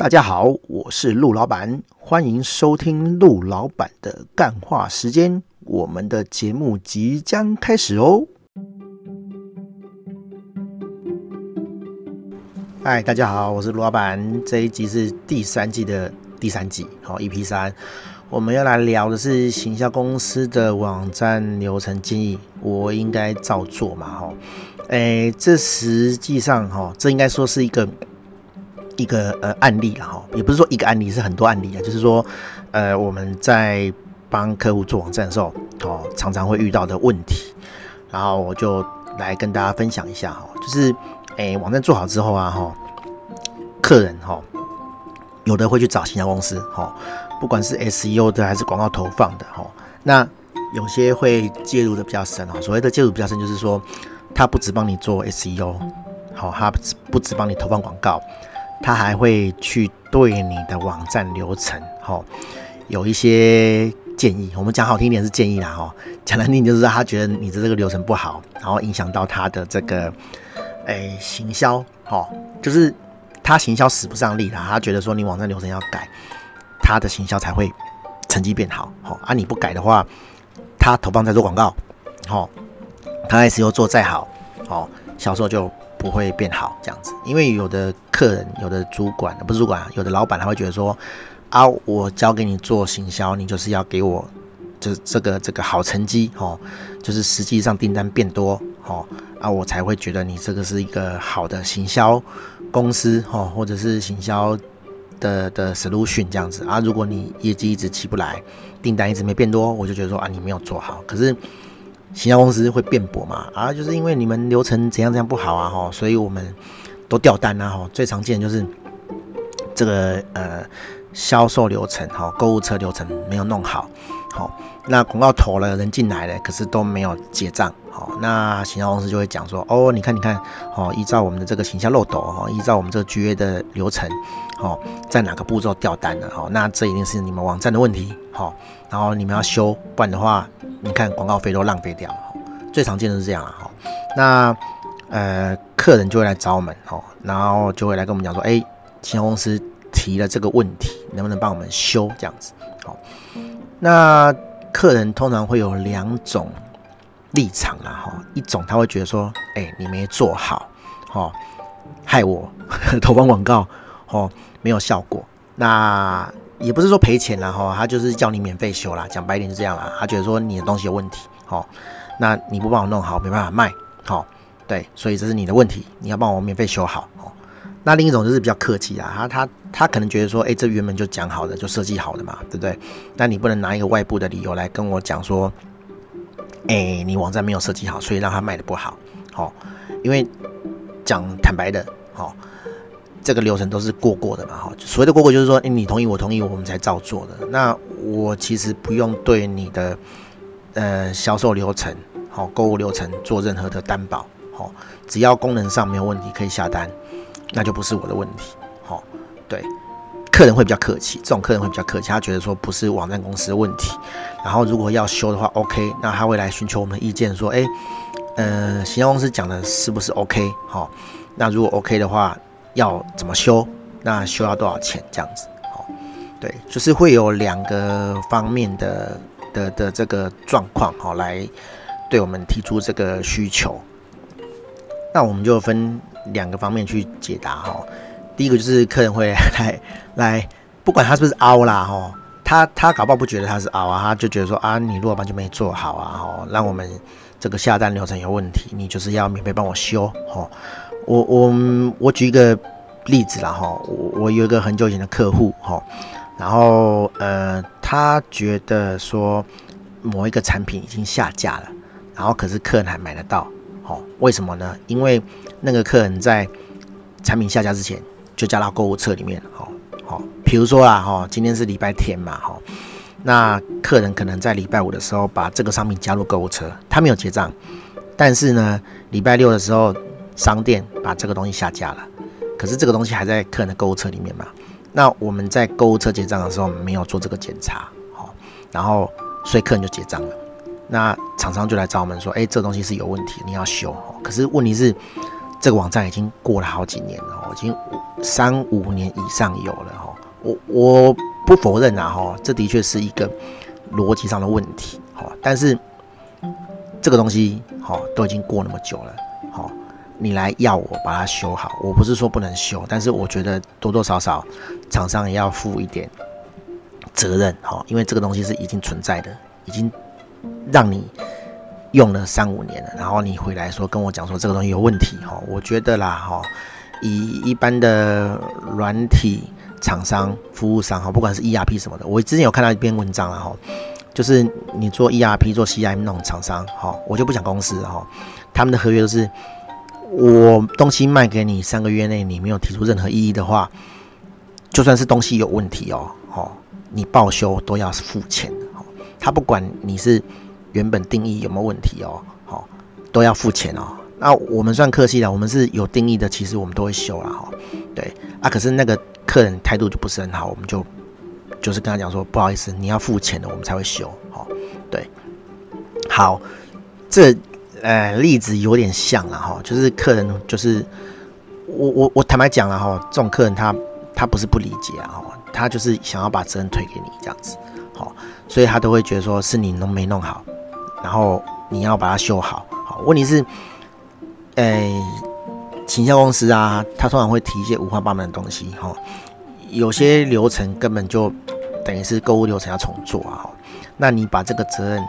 大家好，我是陆老板，欢迎收听陆老板的干话时间。我们的节目即将开始哦。嗨，大家好，我是陆老板。这一集是第三季的第三集，好，EP 三，我们要来聊的是行销公司的网站流程建议，我应该照做嘛？哈，哎，这实际上哈，这应该说是一个。一个呃案例了哈，也不是说一个案例，是很多案例啊。就是说，呃，我们在帮客户做网站的时候，哦，常常会遇到的问题，然后我就来跟大家分享一下哈。就是，诶，网站做好之后啊，哈，客人哈，有的会去找行销公司，哈，不管是 SEO 的还是广告投放的，哈，那有些会介入的比较深啊。所谓的介入比较深，就是说，他不只帮你做 SEO，好，他不只帮你投放广告。他还会去对你的网站流程，吼，有一些建议。我们讲好听一点是建议啦，吼，讲难听就是他觉得你的这个流程不好，然后影响到他的这个，诶、行销，吼，就是他行销使不上力啦。他觉得说你网站流程要改，他的行销才会成绩变好，吼，啊，你不改的话，他投放在做广告，吼，他 SEO 做再好，吼，销售就。不会变好这样子，因为有的客人、有的主管，不是主管，有的老板，他会觉得说啊，我交给你做行销，你就是要给我这这个这个好成绩哦，就是实际上订单变多哦，啊，我才会觉得你这个是一个好的行销公司哦，或者是行销的的 solution 这样子啊。如果你业绩一直起不来，订单一直没变多，我就觉得说啊，你没有做好。可是。行销公司会辩驳嘛？啊，就是因为你们流程怎样怎样不好啊，吼，所以我们都掉单啊，吼。最常见的就是这个呃销售流程，哈，购物车流程没有弄好，好，那广告投了，人进来了，可是都没有结账，好，那行销公司就会讲说，哦，你看，你看，哦，依照我们的这个行销漏斗，哦，依照我们这个 GA 的流程，哦，在哪个步骤掉单了，哦，那这一定是你们网站的问题，好，然后你们要修，不然的话。你看广告费都浪费掉了，最常见的是这样啊，哈，那呃客人就会来找我们，哦，然后就会来跟我们讲说，哎，行销公司提了这个问题，能不能帮我们修这样子，好，那客人通常会有两种立场啦，哈，一种他会觉得说，哎，你没做好，哈，害我 投放广告，哦，没有效果，那。也不是说赔钱啦哈，他就是叫你免费修啦，讲白点是这样啦。他觉得说你的东西有问题，好，那你不帮我弄好，没办法卖，好，对，所以这是你的问题，你要帮我免费修好。哦那另一种就是比较客气啦，他他他可能觉得说，哎，这原本就讲好的，就设计好的嘛，对不对？那你不能拿一个外部的理由来跟我讲说，哎，你网站没有设计好，所以让他卖的不好，好，因为讲坦白的，好。这个流程都是过过的嘛，哈，所谓的过过就是说，哎你同意我同意我们才照做的。那我其实不用对你的呃销售流程、好购物流程做任何的担保，好，只要功能上没有问题可以下单，那就不是我的问题，好，对，客人会比较客气，这种客人会比较客气，他觉得说不是网站公司的问题，然后如果要修的话，OK，那他会来寻求我们的意见，说，哎，呃，行销公司讲的是不是 OK？好，那如果 OK 的话。要怎么修？那修要多少钱？这样子，好，对，就是会有两个方面的的的这个状况，好，来对我们提出这个需求。那我们就分两个方面去解答，哈。第一个就是客人会来来，不管他是不是凹啦，哈，他他搞不好不觉得他是凹啊，他就觉得说啊，你落班就没做好啊，哈，让我们这个下单流程有问题，你就是要免费帮我修，哈。我我我举一个例子啦哈，我我有一个很久以前的客户哈，然后呃，他觉得说某一个产品已经下架了，然后可是客人还买得到，好，为什么呢？因为那个客人在产品下架之前就加到购物车里面，好好，比如说啦哈，今天是礼拜天嘛哈，那客人可能在礼拜五的时候把这个商品加入购物车，他没有结账，但是呢，礼拜六的时候。商店把这个东西下架了，可是这个东西还在客人的购物车里面嘛？那我们在购物车结账的时候没有做这个检查，好，然后所以客人就结账了。那厂商就来找我们说，哎，这东西是有问题，你要修。可是问题是，这个网站已经过了好几年了，已经三五年以上有了哈。我我不否认啊哈，这的确是一个逻辑上的问题哈。但是这个东西哈都已经过那么久了，哈，你来要我把它修好，我不是说不能修，但是我觉得多多少少厂商也要负一点责任哈，因为这个东西是已经存在的，已经让你。用了三五年了，然后你回来说跟我讲说这个东西有问题哈，我觉得啦哈，以一般的软体厂商、服务商哈，不管是 ERP 什么的，我之前有看到一篇文章了哈，就是你做 ERP 做 CIM 那种厂商哈，我就不讲公司哈，他们的合约都是我东西卖给你三个月内你没有提出任何异议的话，就算是东西有问题哦，哈，你报修都要付钱的，他不管你是。原本定义有没有问题哦？好，都要付钱哦。那我们算客气了，我们是有定义的，其实我们都会修了哈。对啊，可是那个客人态度就不是很好，我们就就是跟他讲说，不好意思，你要付钱的，我们才会修。好，对，好，这呃例子有点像了哈，就是客人就是我我我坦白讲了哈，这种客人他他不是不理解啊，他就是想要把责任推给你这样子，好，所以他都会觉得说是你弄没弄好。然后你要把它修好，好，问题是，诶，行销公司啊，他通常会提一些五花八门的东西，哈，有些流程根本就等于是购物流程要重做啊，那你把这个责任，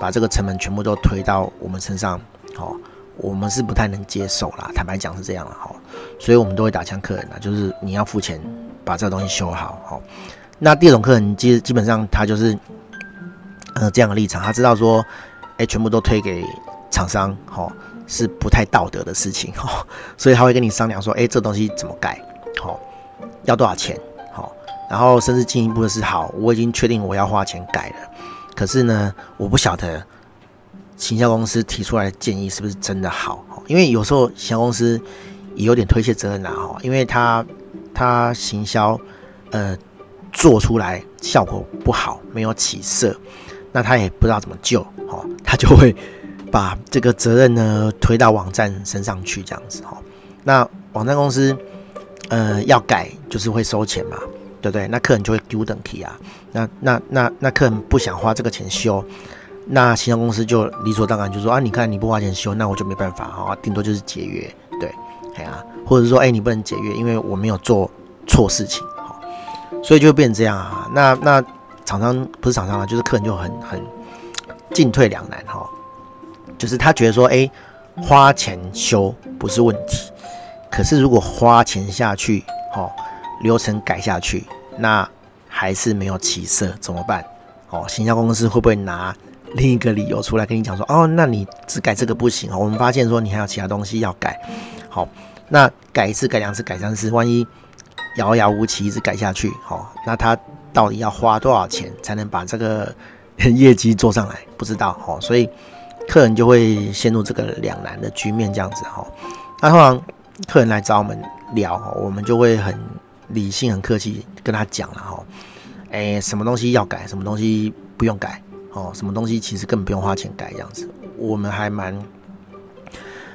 把这个成本全部都推到我们身上，好，我们是不太能接受啦，坦白讲是这样了，哈，所以我们都会打枪客人啊，就是你要付钱把这个东西修好，好，那第二种客人基基本上他就是，呃，这样的立场，他知道说。哎，全部都推给厂商，哦，是不太道德的事情，哦，所以他会跟你商量说，哎，这东西怎么改，哦，要多少钱，哦，然后甚至进一步的是，好，我已经确定我要花钱改了，可是呢，我不晓得行销公司提出来的建议是不是真的好，因为有时候行销公司也有点推卸责任啦，哈，因为他他行销呃做出来效果不好，没有起色。那他也不知道怎么救，哈，他就会把这个责任呢推到网站身上去，这样子，哈。那网站公司，呃，要改就是会收钱嘛，对不对？那客人就会丢等题啊。那那那那客人不想花这个钱修，那行销公司就理所当然就说啊，你看你不花钱修，那我就没办法，啊，顶多就是解约，对，哎呀，或者说，哎，你不能解约，因为我没有做错事情，所以就变成这样啊。那那。厂商不是厂商啊，就是客人就很很进退两难哈。就是他觉得说，哎，花钱修不是问题，可是如果花钱下去，哈，流程改下去，那还是没有起色，怎么办？哦，行销公司会不会拿另一个理由出来跟你讲说，哦，那你只改这个不行，我们发现说你还有其他东西要改，好，那改一次、改两次、改三次，万一遥遥无期一直改下去，好，那他。到底要花多少钱才能把这个 业绩做上来？不知道哦，所以客人就会陷入这个两难的局面，这样子哈。那通常客人来找我们聊，我们就会很理性、很客气跟他讲了哈。哎，什么东西要改，什么东西不用改哦？什么东西其实根本不用花钱改，这样子，我们还蛮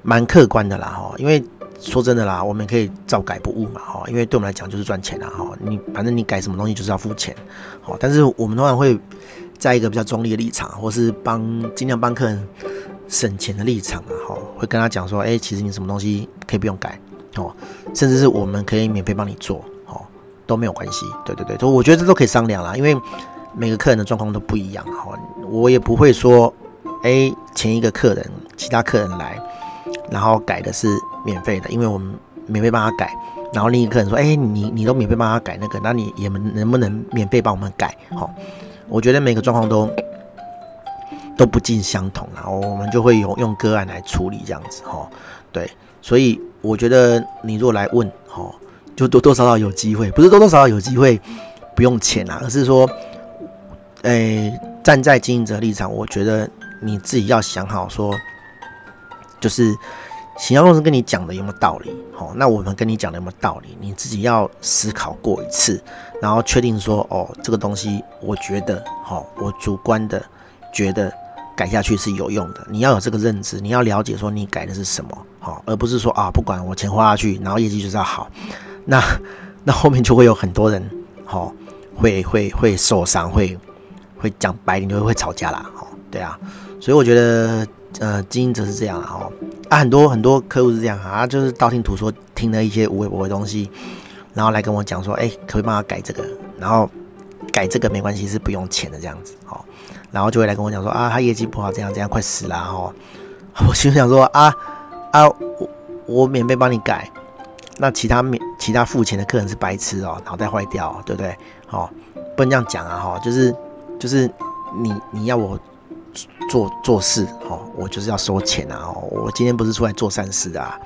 蛮客观的啦哈，因为。说真的啦，我们可以照改不误嘛，哈，因为对我们来讲就是赚钱啦，哈，你反正你改什么东西就是要付钱，好，但是我们通常会在一个比较中立的立场，或是帮尽量帮客人省钱的立场啊，哈，会跟他讲说，哎，其实你什么东西可以不用改，哦，甚至是我们可以免费帮你做，哦，都没有关系，对对对，都我觉得这都可以商量啦，因为每个客人的状况都不一样，哈，我也不会说，哎，前一个客人，其他客人来。然后改的是免费的，因为我们免费帮他改。然后另一个人说：“哎，你你都免费帮他改那个，那你也能能不能免费帮我们改？”好，我觉得每个状况都都不尽相同，然后我们就会用用个案来处理这样子。哈，对，所以我觉得你如果来问，哈，就多多少少有机会，不是多多少少有机会不用钱啊，而是说，哎，站在经营者立场，我觉得你自己要想好说。就是行销公司跟你讲的有没有道理？好，那我们跟你讲的有没有道理？你自己要思考过一次，然后确定说，哦，这个东西我觉得，好，我主观的觉得改下去是有用的。你要有这个认知，你要了解说你改的是什么，好，而不是说啊，不管我钱花下去，然后业绩就是要好，那 那后面就会有很多人，好，会会会受伤，会会讲白点就会吵架啦，好，对啊，所以我觉得，呃，经营者是这样啊，啊，很多很多客户是这样啊，就是道听途说，听了一些无微博的东西，然后来跟我讲说，哎，可不可以帮他改这个，然后改这个没关系，是不用钱的这样子，哦，然后就会来跟我讲说啊，他业绩不好，这样这样快死了，哦，我心想说啊。啊，我我免费帮你改，那其他免其他付钱的客人是白痴哦，脑袋坏掉，对不对？哦，不能这样讲啊，哈，就是就是你你要我做做事，哦，我就是要收钱啊，我今天不是出来做善事啊，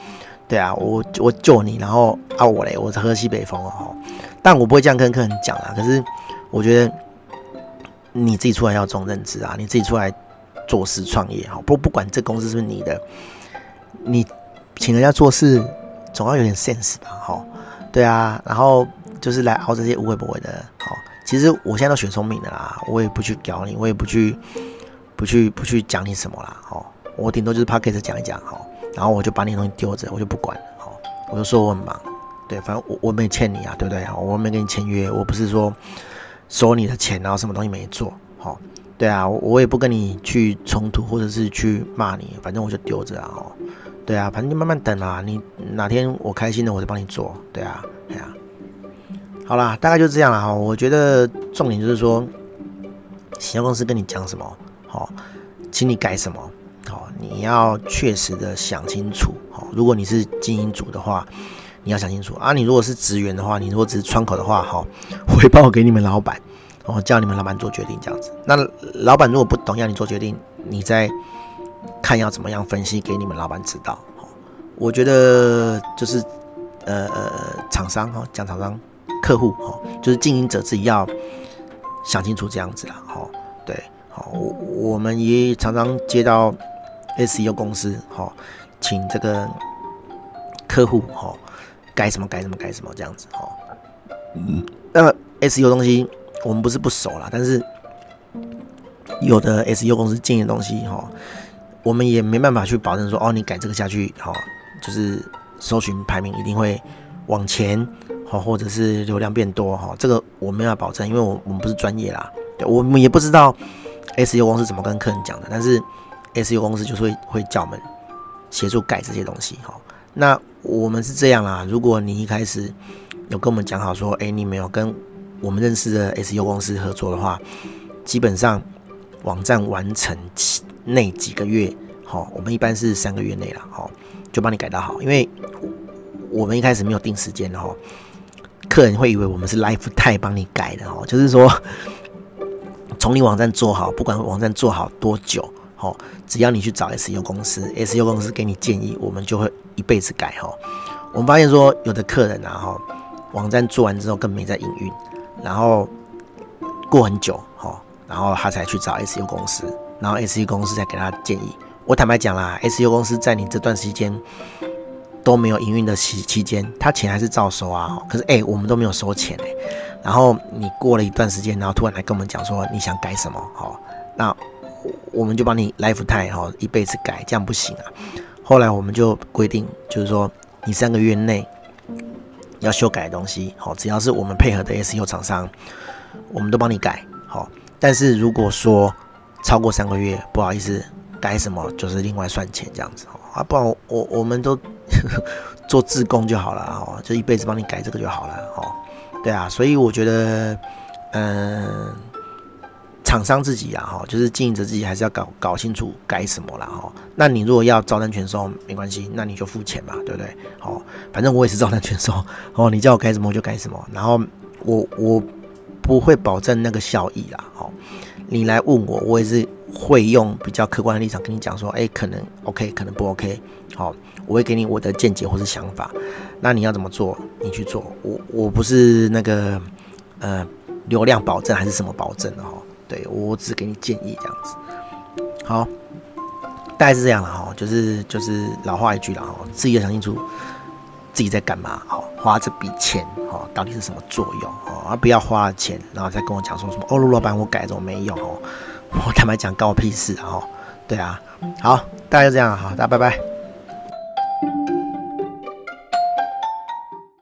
对啊，我我救你，然后啊我嘞，我喝西北风哦，但我不会这样跟客人讲啊，可是我觉得你自己出来要重认知啊，你自己出来做事创业哈，不不管这公司是不是你的。你请人家做事，总要有点 sense 吧，哈，对啊，然后就是来熬这些无微不为的，好，其实我现在都学聪明的啦，我也不去屌你，我也不去，不去，不去讲你什么啦，哦，我顶多就是 podcast 讲一讲，哈，然后我就把你东西丢着，我就不管了，哈，我就说我很忙，对，反正我我没欠你啊，对不对？我没跟你签约，我不是说收你的钱，然后什么东西没做，好，对啊，我也不跟你去冲突，或者是去骂你，反正我就丢着啊，哦。对啊，反正就慢慢等啊。你哪天我开心了，我就帮你做。对啊，对啊。好啦，大概就这样了哈。我觉得重点就是说，行销公司跟你讲什么，好，请你改什么，好，你要确实的想清楚。好，如果你是经营组的话，你要想清楚啊。你如果是职员的话，你如果只是窗口的话，好，回报给你们老板，然后叫你们老板做决定这样子。那老板如果不懂要你做决定，你在。看要怎么样分析给你们老板知道，我觉得就是呃呃厂商哈，讲厂商客户哈，就是经营者自己要想清楚这样子啦，哈，对，好，我们也常常接到 SEO 公司哈，请这个客户哈改什么改什么改什么这样子哈，嗯，那 SEO 东西我们不是不熟啦，但是有的 SEO 公司建议的东西哈。我们也没办法去保证说，哦，你改这个下去，哈，就是搜寻排名一定会往前，好，或者是流量变多，哈，这个我没办法保证，因为我我们不是专业啦，我们也不知道 S U 公司怎么跟客人讲的，但是 S U 公司就是会会叫我们协助改这些东西，哈，那我们是这样啦，如果你一开始有跟我们讲好说，哎，你没有跟我们认识的 S U 公司合作的话，基本上网站完成期。那几个月，好，我们一般是三个月内了，好，就帮你改到好，因为我们一开始没有定时间的哈，客人会以为我们是 life 太 帮你改的哈，就是说从你网站做好，不管网站做好多久，只要你去找 SEO 公司，SEO 公司给你建议，我们就会一辈子改。我们发现说有的客人啊哈，网站做完之后根本没在营运，然后过很久哈，然后他才去找 SEO 公司。然后 SEO 公司再给他建议。我坦白讲啦，SEO 公司在你这段时间都没有营运的期期间，他钱还是照收啊。可是哎、欸，我们都没有收钱哎、欸。然后你过了一段时间，然后突然来跟我们讲说你想改什么，好，那我们就帮你 lifetime 哈，一辈子改，这样不行啊。后来我们就规定，就是说你三个月内要修改的东西，好，只要是我们配合的 SEO 厂商，我们都帮你改，好。但是如果说超过三个月，不好意思，改什么就是另外算钱这样子啊，不然我我，我们都 做自工就好了哦，就一辈子帮你改这个就好了哦。对啊，所以我觉得，嗯，厂商自己啊哈，就是经营者自己还是要搞搞清楚改什么了哈。那你如果要照单全收没关系，那你就付钱嘛，对不对？好，反正我也是照单全收哦，你叫我改什么我就改什么，然后我我不会保证那个效益啦，好。你来问我，我也是会用比较客观的立场跟你讲说，哎，可能 OK，可能不 OK，好，我会给你我的见解或是想法，那你要怎么做，你去做，我我不是那个呃流量保证还是什么保证的哈，对，我只给你建议这样子，好，大概是这样了哈，就是就是老话一句了哈，自己要想清楚自己在干嘛，好，花这笔钱。哦，到底是什么作用哦？而不要花了钱，然后再跟我讲说什么哦，陆老板，我改怎么没用哦？我坦白讲，关我屁事！哦，对啊，好，大家就这样，好，大家拜拜。